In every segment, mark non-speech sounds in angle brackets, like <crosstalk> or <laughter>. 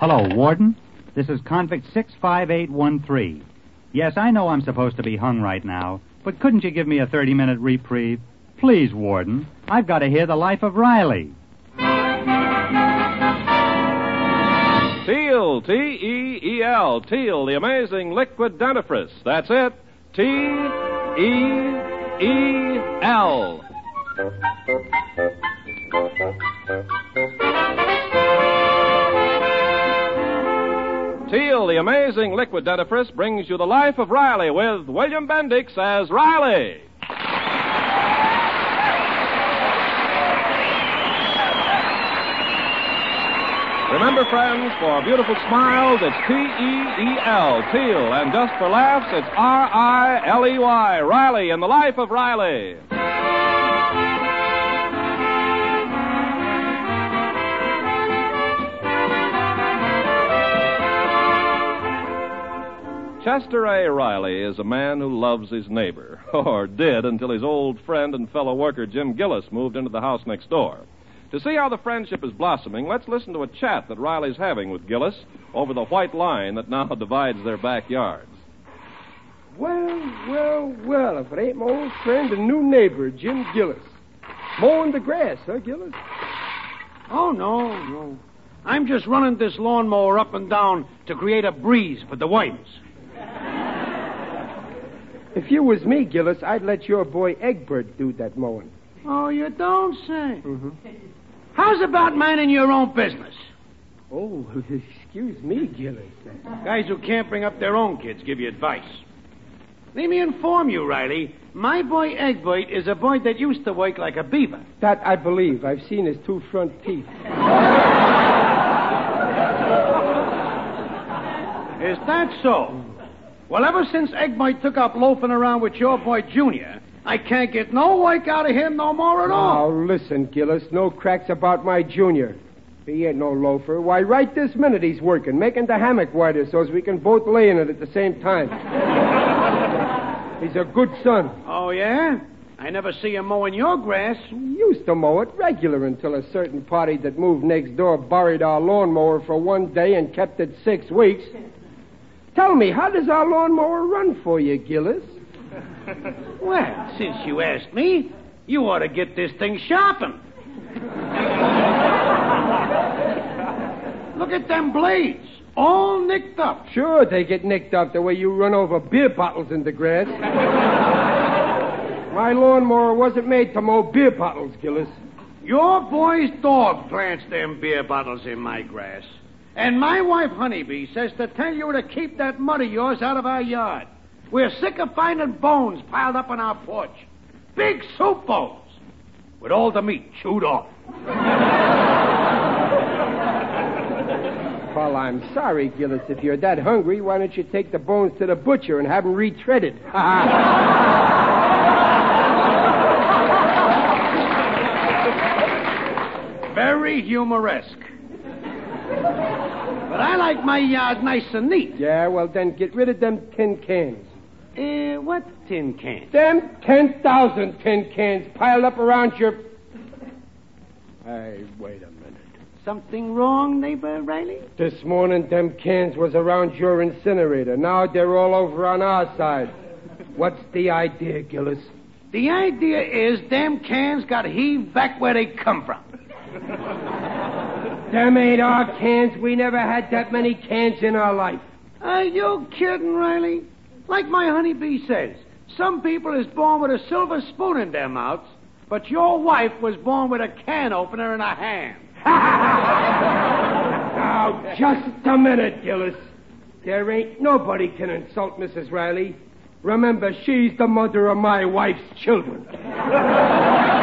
Hello, Warden. This is convict 65813. Yes, I know I'm supposed to be hung right now, but couldn't you give me a 30 minute reprieve? Please, Warden. I've got to hear the life of Riley. Teel, T E E L, Teel, the amazing liquid dentifrice. That's it. T E E L. Teel, the amazing liquid dentifrice, brings you the life of Riley with William Bendix as Riley. Remember, friends, for beautiful smiles, it's T E E L, Teel, and just for laughs, it's R I L E Y, Riley, in the life of Riley. Chester A. Riley is a man who loves his neighbor, <laughs> or did until his old friend and fellow worker Jim Gillis moved into the house next door. To see how the friendship is blossoming, let's listen to a chat that Riley's having with Gillis over the white line that now <laughs> divides their backyards. Well, well, well, if it ain't my old friend and new neighbor, Jim Gillis. Mowing the grass, huh, Gillis? Oh, no, no. I'm just running this lawnmower up and down to create a breeze for the wives. If you was me, Gillis, I'd let your boy Egbert do that mowing. Oh, you don't say. Mm-hmm. How's about minding your own business? Oh, <laughs> excuse me, Gillis. Guys who can't bring up their own kids give you advice. Let me inform you, Riley. My boy Egbert is a boy that used to work like a beaver. That I believe. I've seen his two front teeth. Is that so? Well, ever since Egbert took up loafing around with your boy Junior, I can't get no work out of him no more at all. Now, listen, Gillis. No cracks about my junior. He ain't no loafer. Why, right this minute he's working, making the hammock wider so as we can both lay in it at the same time. <laughs> he's a good son. Oh, yeah? I never see him mowing your grass. Used to mow it regular until a certain party that moved next door borrowed our lawnmower for one day and kept it six weeks. Tell me, how does our lawnmower run for you, Gillis? <laughs> Well, since you asked me, you ought to get this thing sharpened. Look at them blades, all nicked up. Sure, they get nicked up the way you run over beer bottles in the grass. My lawnmower wasn't made to mow beer bottles, Gillis. Your boy's dog plants them beer bottles in my grass. And my wife, Honeybee, says to tell you to keep that mud of yours out of our yard. We're sick of finding bones piled up on our porch. Big soup bowls with all the meat chewed off. <laughs> Well, I'm sorry, Gillis. If you're that hungry, why don't you take the bones to the butcher and have them retreaded? <laughs> Very humoresque. But I like my yard nice and neat. yeah, well, then get rid of them tin cans. Uh, what tin cans? Them 10,000 tin cans piled up around your. Hey, wait a minute. Something wrong, neighbor Riley? This morning, them cans was around your incinerator. Now they're all over on our side. What's the idea, Gillis? The idea is them cans got heaved back where they come from. Them ain't our cans. We never had that many cans in our life. Are you kidding, Riley? Like my honeybee says, some people is born with a silver spoon in their mouths, but your wife was born with a can opener in her hand. <laughs> Now, just a minute, Gillis. There ain't nobody can insult Mrs. Riley. Remember, she's the mother of my wife's children. <laughs>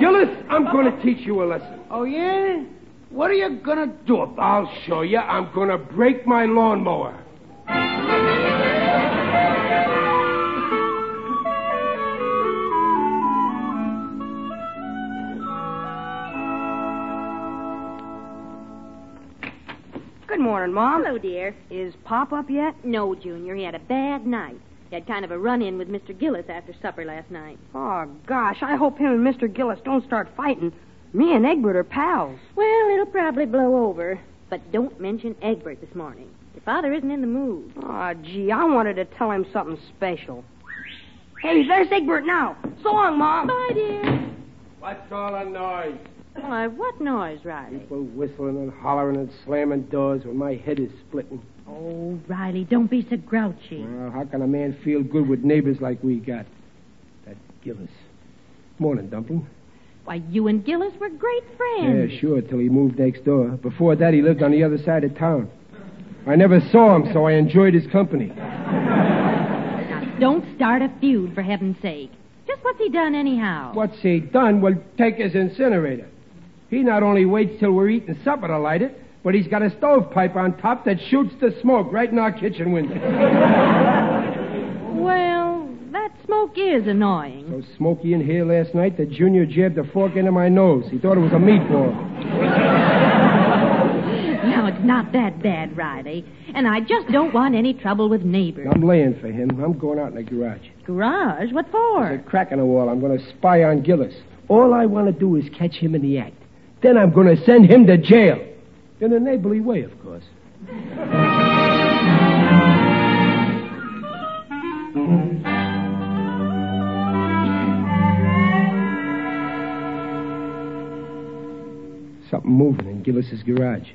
Gillis, I'm going to teach you a lesson. Oh, yeah? What are you gonna do about I'll show you. I'm going to break my lawnmower. Good morning, Mom. Hello, dear. Is Pop up yet? No, Junior. He had a bad night. He had kind of a run in with Mr. Gillis after supper last night. Oh, gosh, I hope him and Mr. Gillis don't start fighting. Me and Egbert are pals. Well, it'll probably blow over. But don't mention Egbert this morning. Your father isn't in the mood. Aw, gee, I wanted to tell him something special. Hey, there's Egbert now. So long, Mom. Bye, dear. What's all the noise? Why, what noise, Riley? People whistling and hollering and slamming doors when my head is splitting. Oh, Riley, don't be so grouchy. Well, how can a man feel good with neighbors like we got? That Gillis. Morning, Dumpling. Why, you and Gillis were great friends. Yeah, sure, till he moved next door. Before that, he lived on the other side of town. I never saw him, so I enjoyed his company. Now, don't start a feud, for heaven's sake. Just what's he done, anyhow? What's he done? Well, take his incinerator. He not only waits till we're eating supper to light it, but he's got a stovepipe on top that shoots the smoke right in our kitchen window. <laughs> Well, that smoke is annoying. so smoky in here last night that Junior jabbed a fork into my nose. He thought it was a meatball. <laughs> Now, it's not that bad, Riley. And I just don't want any trouble with neighbors. I'm laying for him. I'm going out in the garage. Garage? What for? There's a crack in the wall. I'm going to spy on Gillis. All I want to do is catch him in the act. Then I'm going to send him to jail. In a neighborly way, of course. Something moving in Gillis's garage.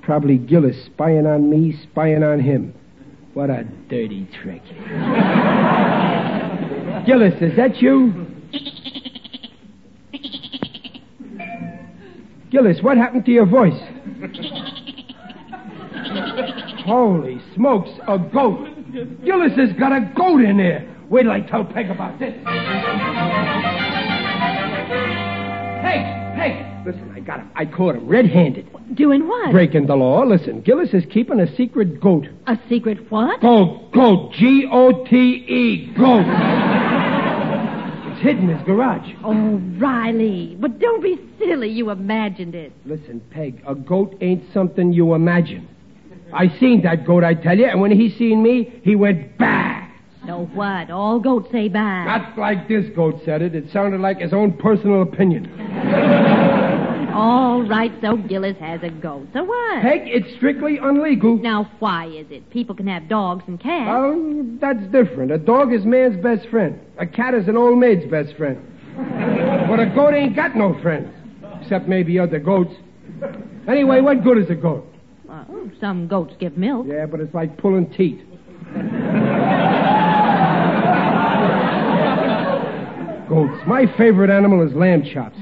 Probably Gillis spying on me, spying on him. What a dirty trick. <laughs> Gillis, is that you? Gillis, what happened to your voice? Holy smokes, a goat. Gillis has got a goat in there. Wait till I tell Peg about this. Peg, Peg. Listen, I got him. I caught him red-handed. Doing what? Breaking the law. Listen, Gillis is keeping a secret goat. A secret what? Goat, goat, G-O-T-E, goat. it's hidden in his garage. Oh, Riley. But don't be silly. You imagined it. Listen, Peg, a goat ain't something you imagine. I seen that goat, I tell you, and when he seen me, he went bah. So what? All goats say bye. Not like this goat said it. It sounded like his own personal opinion. <laughs> All right, so Gillis has a goat. So what? Peg, it's strictly unlegal. Now, why is it? People can have dogs and cats. Well, that's different. A dog is man's best friend. A cat is an old maid's best friend. but a goat ain't got no friends. Except maybe other goats. Anyway, what good is a goat? Well, some goats give milk. Yeah, but it's like pulling teeth. Goats. My favorite animal is lamb chops.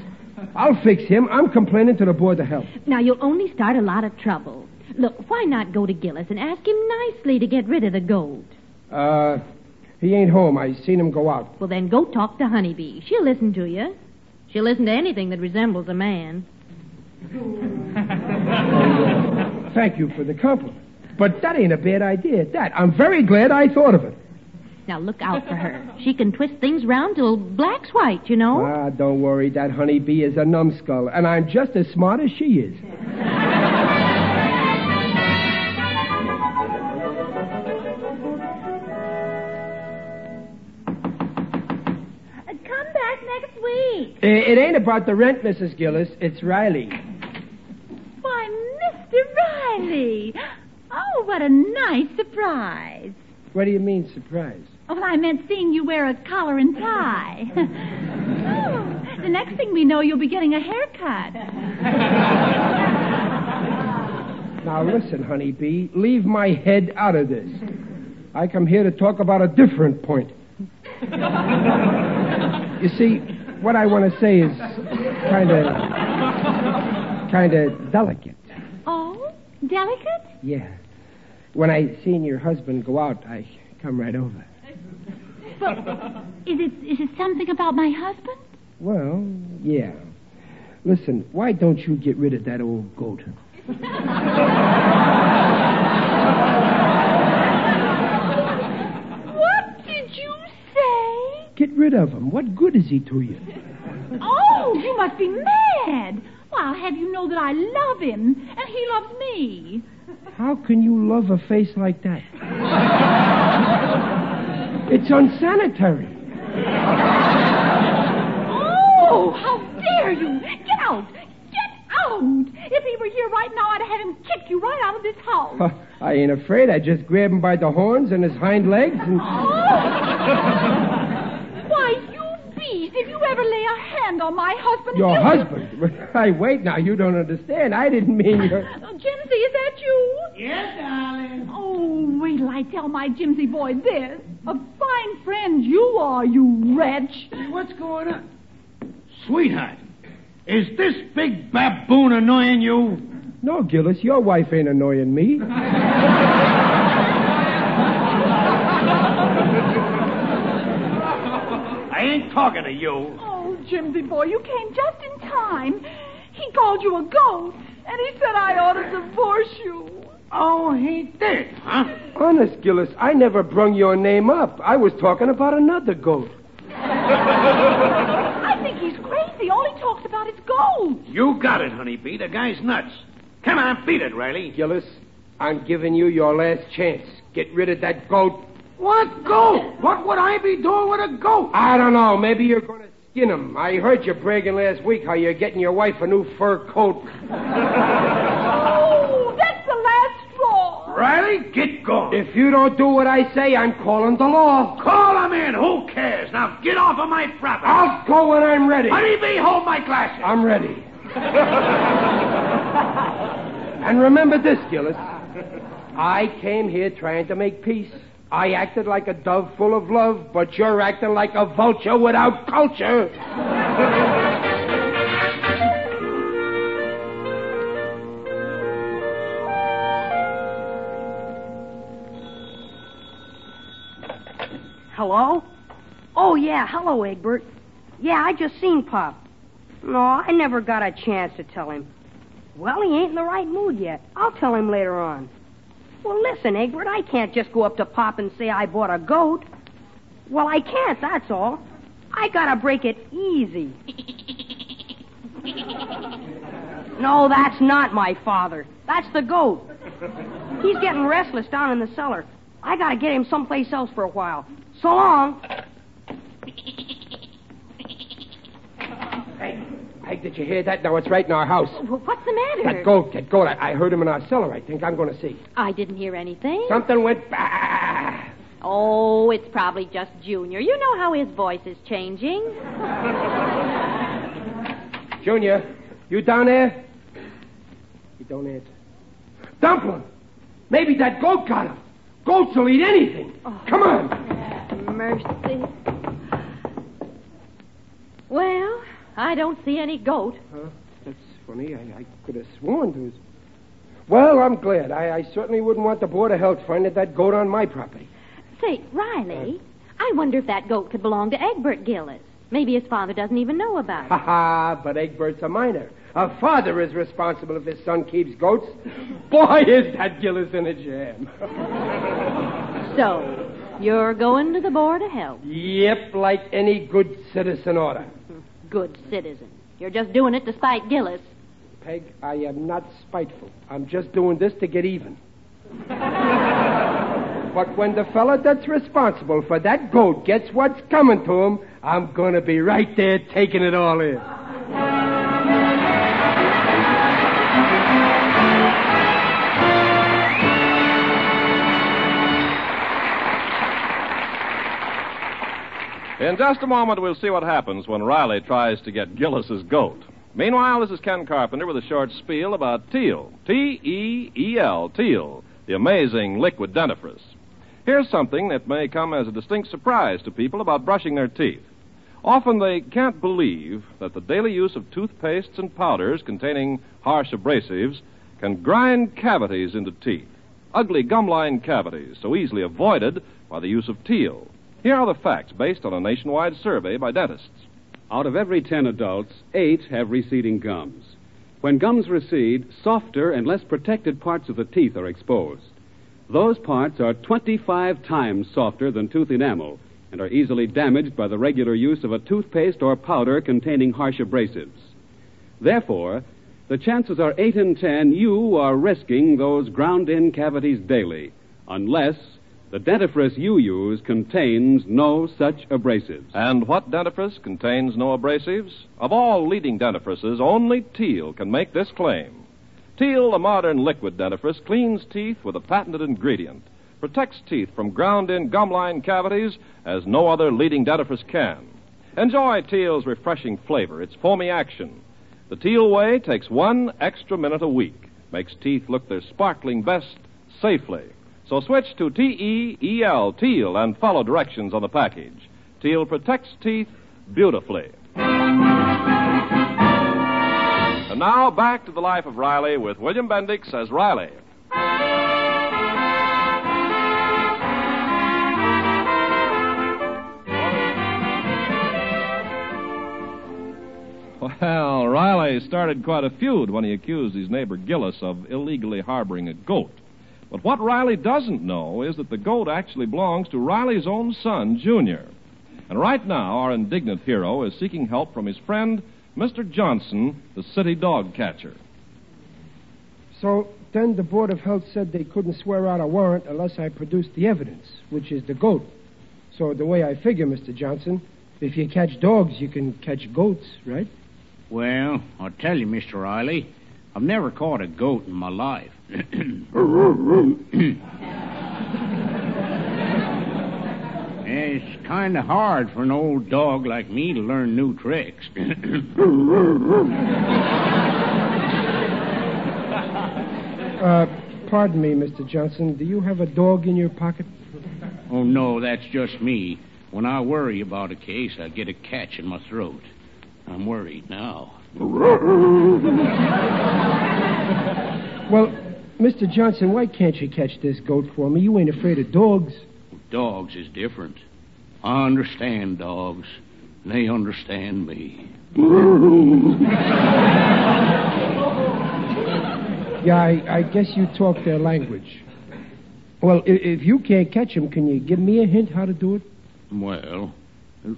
I'll fix him. I'm complaining to the board of health. Now, you'll only start a lot of trouble. Look, why not go to Gillis and ask him nicely to get rid of the goat? Uh, he ain't home. I seen him go out. Well, then go talk to Honeybee. She'll listen to you. She'll listen to anything that resembles a man. <laughs> Thank you for the compliment. But that ain't a bad idea, at that. I'm very glad I thought of it. Now, look out for her. She can twist things round till black's white, you know? Ah, don't worry. That honeybee is a numbskull, and I'm just as smart as she is. Come back next week. I- It ain't about the rent, Mrs. Gillis. It's Riley. Oh, what a nice surprise. What do you mean, surprise? Oh, I meant seeing you wear a collar and tie. <laughs> oh, the next thing we know, you'll be getting a haircut. Now listen, honeybee. Leave my head out of this. I come here to talk about a different point. you see, what I want to say is kind of, kind of delicate. Delicate? Yeah. When I seen your husband go out, I come right over. But is it is it something about my husband? Well, yeah. Listen, why don't you get rid of that old goat? <laughs> What did you say? Get rid of him. What good is he to you? Oh, you must be mad. I'll have you know that I love him, and he loves me. How can you love a face like that? it's unsanitary. Oh, how dare you! Get out! Get out! If he were here right now, I'd have him kick you right out of this house. I ain't afraid. I just grab him by the horns and his hind legs and. Why, you beast! If you ever lay a hand on my husband, Your you... husband? I <laughs> wait now. You don't understand. I didn't mean your. Oh, <laughs> Jimsy, is that you? Yes, darling. Oh, wait till I tell my Jimsy boy this. A fine friend you are, you wretch. Hey, what's going on? Sweetheart, is this big baboon annoying you? No, Gillis, your wife ain't annoying me. <laughs> I ain't talking to you. Oh, Jimsy boy, you came just in time. He called you a goat, and he said I ought to divorce you. Oh, he did, huh? Honest, Gillis, I never brung your name up. I was talking about another goat. I think he's crazy. All he talks about is gold. You got it, honeybee. The guy's nuts. Come on, beat it, Riley. Gillis, I'm giving you your last chance. Get rid of that goat. What goat? What would I be doing with a goat? I don't know. Maybe you're going to skin him. I heard you bragging last week how you're getting your wife a new fur coat. Oh, that's the last straw. Riley, get going. If you don't do what I say, I'm calling the law. Call him in. Who cares? Now get off of my property. I'll go when I'm ready. Honeybee, hold my glasses. I'm ready. and remember this, Gillis. I came here trying to make peace. I acted like a dove full of love, but you're acting like a vulture without culture. Hello? Oh, yeah. Hello, Egbert. Yeah, I just seen Pop. No, I never got a chance to tell him. Well, he ain't in the right mood yet. I'll tell him later on. Well, listen, Egbert, I can't just go up to Pop and say I bought a goat. Well, I can't, that's all. I gotta break it easy. <laughs> No, that's not my father. That's the goat. He's getting restless down in the cellar. I gotta get him someplace else for a while. So long. Hey, did you hear that? Now it's right in our house. Well, what's the matter? That goat, that goat. I, I heard him in our cellar. I think I'm going to see. I didn't hear anything. Something went. Bah! Oh, it's probably just Junior. You know how his voice is changing. <laughs> Junior, you down there? He don't answer. Dumplin'! Maybe that goat got him. Goats will eat anything. Oh, Come on. Mercy. Well, I don't see any goat. Huh? That's funny. I, I could have sworn there was. Well, I'm glad. I, I certainly wouldn't want the Board of Health finding that goat on my property. Say, Riley, I wonder if that goat could belong to Egbert Gillis. Maybe his father doesn't even know about it. ha, ha, but Egbert's a minor. A father is responsible if his son keeps goats. Boy, is that Gillis in a jam. <laughs> So, you're going to the Board of Health. yep, like any good citizen oughta. Good citizen. You're just doing it to spite Gillis. Peg, I am not spiteful. I'm just doing this to get even. <laughs> but when the fella that's responsible for that goat gets what's coming to him, I'm going to be right there taking it all in. In just a moment, we'll see what happens when Riley tries to get Gillis's goat. Meanwhile, this is Ken Carpenter with a short spiel about Teel. T E E L, Teel, the amazing liquid dentifrice. Here's something that may come as a distinct surprise to people about brushing their teeth. Often they can't believe that the daily use of toothpastes and powders containing harsh abrasives can grind cavities into teeth. Ugly gum-lined cavities so easily avoided by the use of Teel. Here are the facts based on a nationwide survey by dentists. Out of every 10 adults, 8 have receding gums. When gums recede, softer and less protected parts of the teeth are exposed. Those parts are 25 times softer than tooth enamel and are easily damaged by the regular use of a toothpaste or powder containing harsh abrasives. Therefore, the chances are 8 in 10 you are risking those ground in cavities daily, unless The dentifrice you use contains no such abrasives. And what dentifrice contains no abrasives? Of all leading dentifrices, only Teel can make this claim. Teel, the modern liquid dentifrice, cleans teeth with a patented ingredient, protects teeth from ground in gum line cavities as no other leading dentifrice can. Enjoy Teel's refreshing flavor, its foamy action. The Teel way takes one extra minute a week, makes teeth look their sparkling best safely. So switch to T E E L, Teel, and follow directions on the package. Teel protects teeth beautifully. And now back to the life of Riley with William Bendix as Riley. Well, Riley started quite a feud when he accused his neighbor Gillis of illegally harboring a goat. But what Riley doesn't know is that the goat actually belongs to Riley's own son, Junior. And right now, our indignant hero is seeking help from his friend, Mr. Johnson, the city dog catcher. So then the Board of Health said they couldn't swear out a warrant unless I produced the evidence, which is the goat. So the way I figure, Mr. Johnson, if you catch dogs, you can catch goats, right? Well, I'll tell you, Mr. Riley, I've never caught a goat in my life. It's kind of hard for an old dog like me to learn new tricks. Uh, pardon me, Mr. Johnson. Do you have a dog in your pocket? oh, no, that's just me. When I worry about a case, I get a catch in my throat. I'm worried now. Well, Mr. Johnson, why can't you catch this goat for me? You ain't afraid of dogs. Dogs is different. I understand dogs. and They understand me. <laughs> Yeah, I, I guess you talk their language. Well, if, if you can't catch him, can you give me a hint how to do it? Well,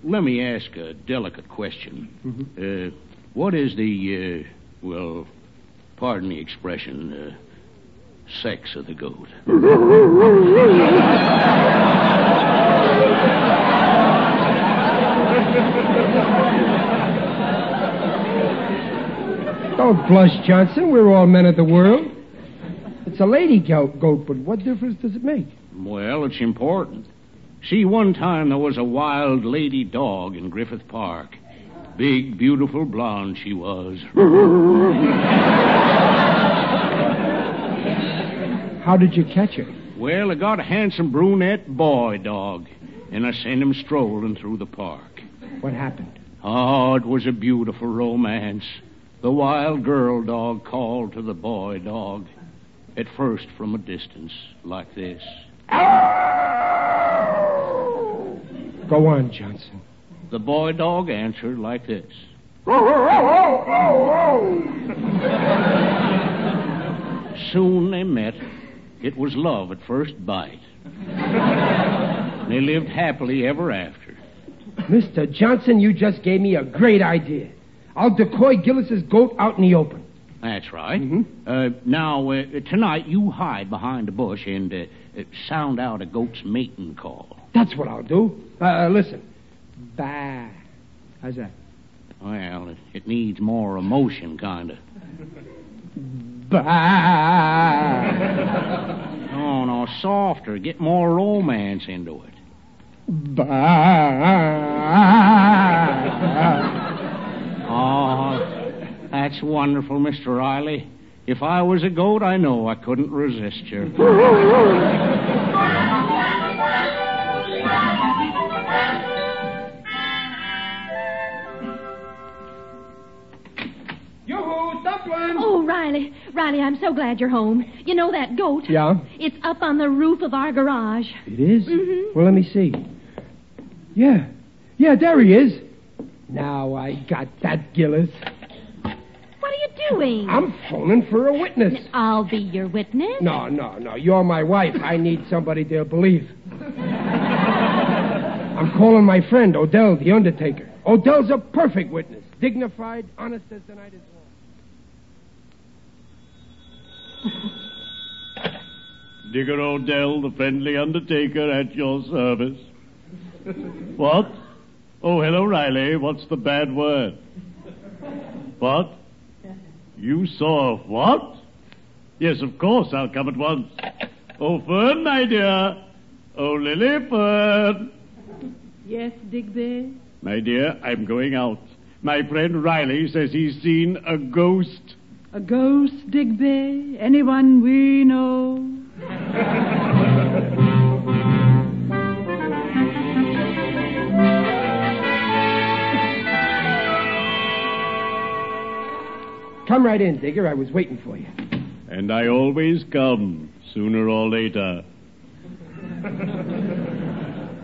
let me ask a delicate question. Uh, what is the, uh, well, pardon the expression, uh, sex of the goat? Don't blush, Johnson. We're all men of the world. It's a lady goat, goat, but what difference does it make? Well, it's important. See, one time there was a wild lady dog in Griffith Park. Big, beautiful blonde she was. <laughs> How did you catch her? Well, I got a handsome brunette boy dog, and I sent him strolling through the park. What happened? Oh, it was a beautiful romance. The wild girl dog called to the boy dog, at first from a distance, like this. Go on, Johnson. The boy dog answered like this. <laughs> Soon they met. It was love at first bite. <laughs> They lived happily ever after. Mr. Johnson, you just gave me a great idea. I'll decoy Gillis's goat out in the open. That's right. Uh, now, uh, tonight you hide behind a bush and uh, uh, sound out a goat's mating call. That's what I'll do. Uh, uh, listen. Bah. How's that? Well, it, it needs more emotion, kind of. <laughs> Bah. Oh, no, softer. Get more romance into it. Bah. Oh, that's wonderful, Mr. Riley. If I was a goat, I know I couldn't resist you. Yoo-hoo, Dublin! Oh, Riley, Riley, I'm so glad you're home. You know that goat? Yeah? It's up on the roof of our garage. It is? Mhm. Well, let me see. Yeah. Yeah, there he is. Now I got that, Gillis. What are you doing? I'm phoning for a witness. I'll be your witness. No, no, no. You're my wife. I need somebody to believe. I'm calling my friend, Odell, the undertaker. Odell's a perfect witness. Dignified, honest as the night is long. Digger Odell, the friendly undertaker, at your service. What? Oh, hello, Riley. What's the bad word? What? You saw what? Yes, of course, I'll come at once. Oh, Fern, my dear. Oh, Lily Fern. Yes, Digby? My dear, I'm going out. My friend Riley says he's seen a ghost. A ghost, Digby? Anyone we know? Come right in, Digger. I was waiting for you. And I always come, sooner or later.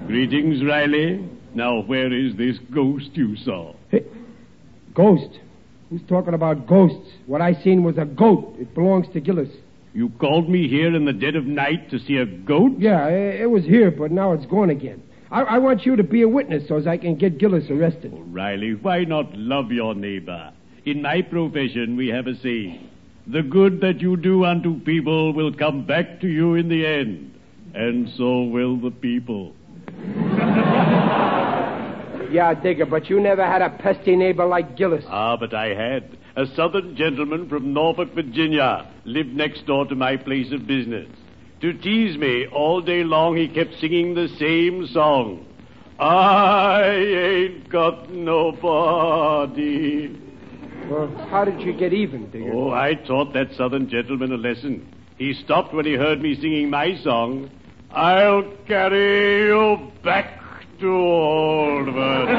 Greetings, Riley. Now, where is this ghost you saw? Hey, ghost? Who's talking about ghosts? What I seen was a goat. It belongs to Gillis. You called me here in the dead of night to see a goat? Yeah, it, it was here, but now it's gone again. I, I want you to be a witness so as I can get Gillis arrested. Riley, why not love your neighbor? In my profession, we have a saying the good that you do unto people will come back to you in the end, and so will the people. <laughs> Yeah, Digger, but you never had a pesty neighbor like Gillis. Ah, but I had. A southern gentleman from Norfolk, Virginia, lived next door to my place of business. To tease me all day long, he kept singing the same song. I ain't got nobody. Well, how did you get even, Digger? Oh, I taught that southern gentleman a lesson. He stopped when he heard me singing my song. I'll carry you back to old Virginia.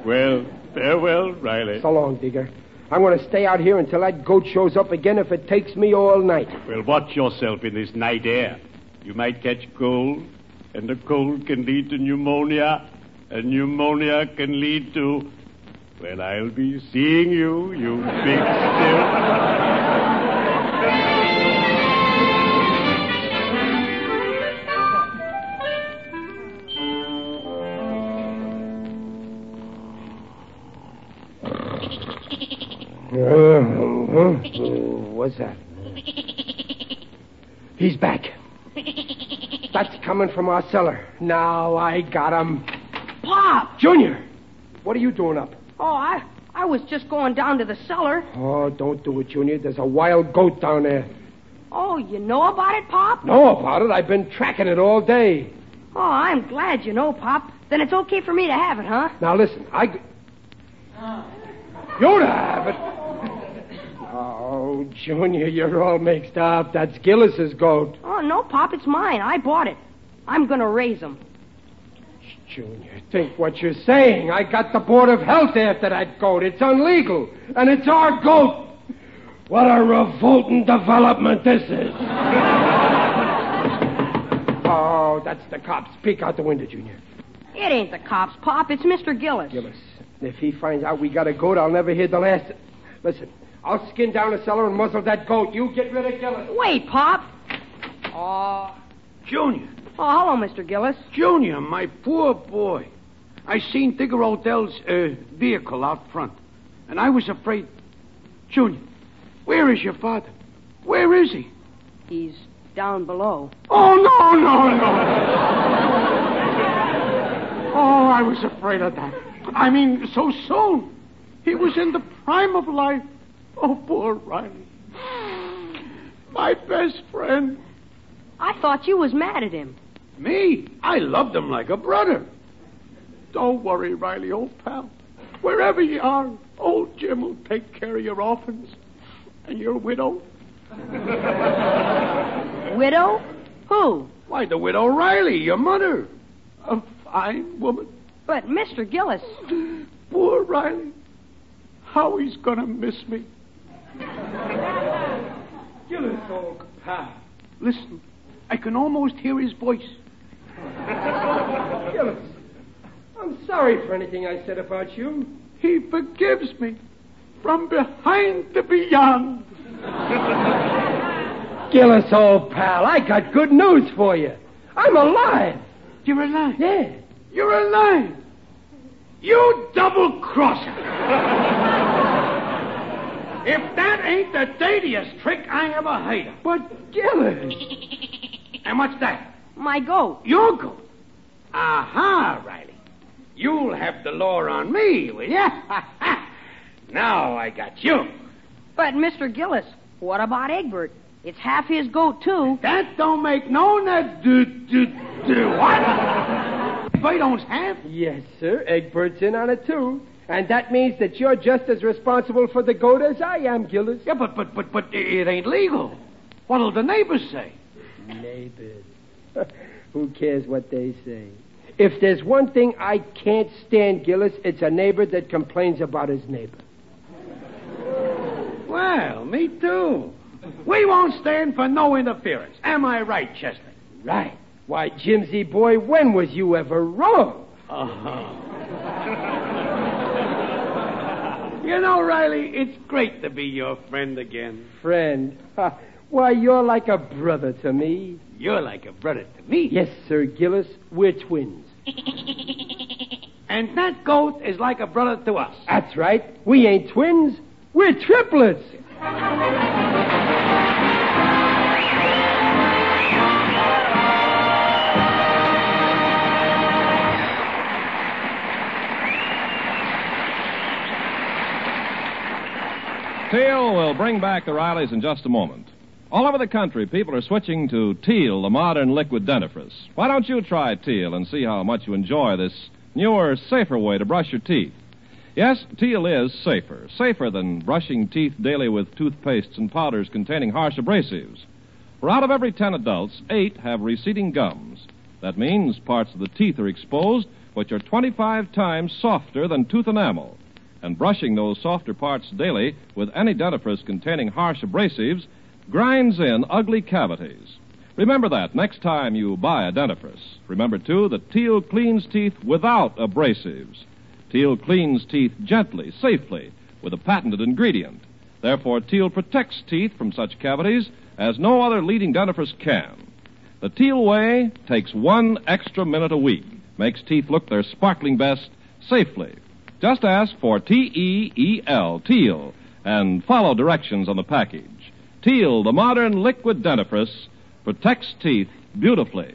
<laughs> well, farewell, Riley. So long, Digger. I'm going to stay out here until that goat shows up again if it takes me all night. Well, watch yourself in this night air. You might catch cold, and the cold can lead to pneumonia, and pneumonia can lead to. Well, I'll be seeing you, you big stiff. Uh, what's that? He's back. That's coming from our cellar. Now I got him. Pop! Junior, what are you doing up? Oh, I, I was just going down to the cellar. Oh, don't do it, Junior. There's a wild goat down there. Oh, you know about it, Pop? Know about it? I've been tracking it all day. Oh, I'm glad you know, Pop. Then it's okay for me to have it, huh? Now listen, I. G- You to have it. Oh, Junior, you're all mixed up. That's Gillis's goat. Oh, no, Pop, it's mine. I bought it. I'm going to raise him. Junior, think what you're saying. I got the Board of Health after that goat. It's illegal. And it's our goat. What a revolting development this is. <laughs> oh, that's the cops. Peek out the window, Junior. It ain't the cops, Pop. It's Mr. Gillis. Gillis. If he finds out we got a goat, I'll never hear the last. Of it. Listen, I'll skin down the cellar and muzzle that goat. You get rid of Gillis. Wait, Pop. Oh. Junior, Oh, hello, Mr. Gillis. Junior, my poor boy. I seen Digger Odell's uh, vehicle out front, and I was afraid. Junior, where is your father? Where is he? He's down below. Oh, no, no, no. oh, I was afraid of that. I mean, so soon. He was in the prime of life. Oh, poor Riley. My best friend. I thought you was mad at him. Me? I loved him like a brother. Don't worry, Riley, old pal. Wherever you are, old Jim will take care of your orphans and your widow. <laughs> Widow? Who? Why, the widow Riley, your mother. A fine woman. But, Mr. Gillis. Poor Riley. How he's gonna miss me. Gillis, old pal. Listen, I can almost hear his voice. Gillis, I'm sorry for anything I said about you. He forgives me from behind the beyond. Gillis, old pal, I got good news for you. I'm alive. You're alive. Yeah. You're alive. You double crosser. If that ain't the daintiest trick I ever heard of. But Gillis. <laughs> And what's that? My goat. Your goat. Aha, Riley. You'll have the law on me, will ya? <laughs> now I got you. But, Mr. Gillis, what about Egbert? It's half his goat, too. That don't make no net. Do, do, do <laughs> what? Bert owns half? Yes, sir. Egbert's in on it, too. And that means that you're just as responsible for the goat as I am, Gillis. Yeah, but, but, but, but it ain't legal. What'll the neighbors say? Neighbors. <laughs> Who cares what they say? If there's one thing I can't stand, Gillis, it's a neighbor that complains about his neighbor. Well, me too. We won't stand for no interference. Am I right, Chester? Right. Why, Jimsy boy, when was you ever wrong? Uh-huh. <laughs> you know, Riley, it's great to be your friend again. Friend? Why, you're like a brother to me. You're like a brother to me. Yes, sir, Gillis. We're twins. <laughs> And that goat is like a brother to us. That's right. We ain't twins. We're triplets. Teel will bring back the Rileys in just a moment. All over the country, people are switching to Teel, the modern liquid dentifrice. Why don't you try Teel and see how much you enjoy this newer, safer way to brush your teeth? Yes, Teel is safer. Safer than brushing teeth daily with toothpastes and powders containing harsh abrasives. For out of every ten adults, eight have receding gums. That means parts of the teeth are exposed which are 25 times softer than tooth enamel. And brushing those softer parts daily with any dentifrice containing harsh abrasives grinds in ugly cavities. Remember that next time you buy a dentifrice. Remember, too, that Teel cleans teeth without abrasives. Teel cleans teeth gently, safely, with a patented ingredient. Therefore, Teel protects teeth from such cavities as no other leading dentifrice can. The Teel way takes one extra minute a week, makes teeth look their sparkling best safely. Just ask for T E E L, Teel, and follow directions on the package. Teel, the modern liquid dentifrice, protects teeth beautifully.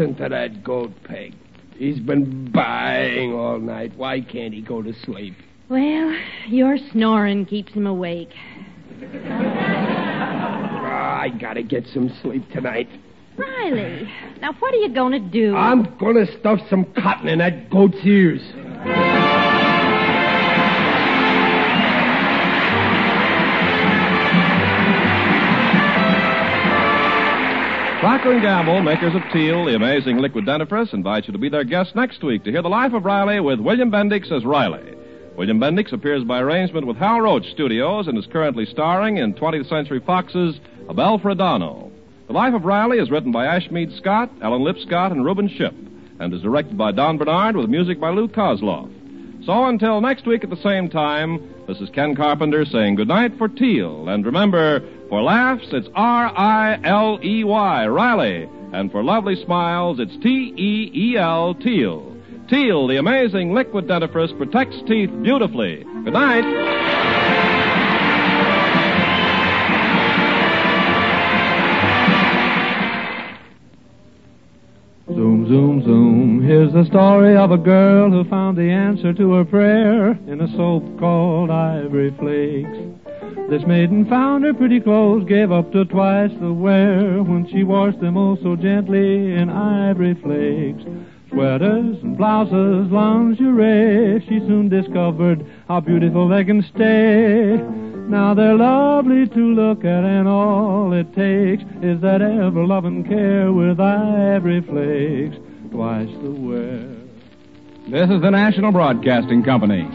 Listen to that goat peg. He's been buying all night. Why can't he go to sleep? Well, your snoring keeps him awake. Ah, I gotta get some sleep tonight. Riley, now what are you going to do? I'm gonna stuff some cotton in that goat's ears. Procter & Gamble, makers of Teel, the amazing liquid dentifrice, invite you to be their guest next week to hear the life of Riley with William Bendix as Riley. William Bendix appears by arrangement with Hal Roach Studios and is currently starring in 20th Century Fox's A Bell for Adano. The Life of Riley is written by Ashmead Scott, Alan Lipscott, and Reuben Ship, and is directed by Don Bernard with music by Lou Kozloff. So until next week at the same time, this is Ken Carpenter saying goodnight for Teel. And remember, for laughs, it's R I L E Y, Riley. And for lovely smiles, it's T E E L, Teel. Teel, the amazing liquid dentifrice, protects teeth beautifully. Good night. Zoom, zoom, Here's the story of a girl who found the answer to her prayer in a soap called Ivory Flakes. This maiden found her pretty clothes, gave up to twice the wear when she washed them oh so gently in Ivory Flakes. Sweaters and blouses, lingerie, she soon discovered how beautiful they can stay. Now they're lovely to look at, and all it takes is that ever loving care with ivory flakes, twice the wear. This is the National Broadcasting Company.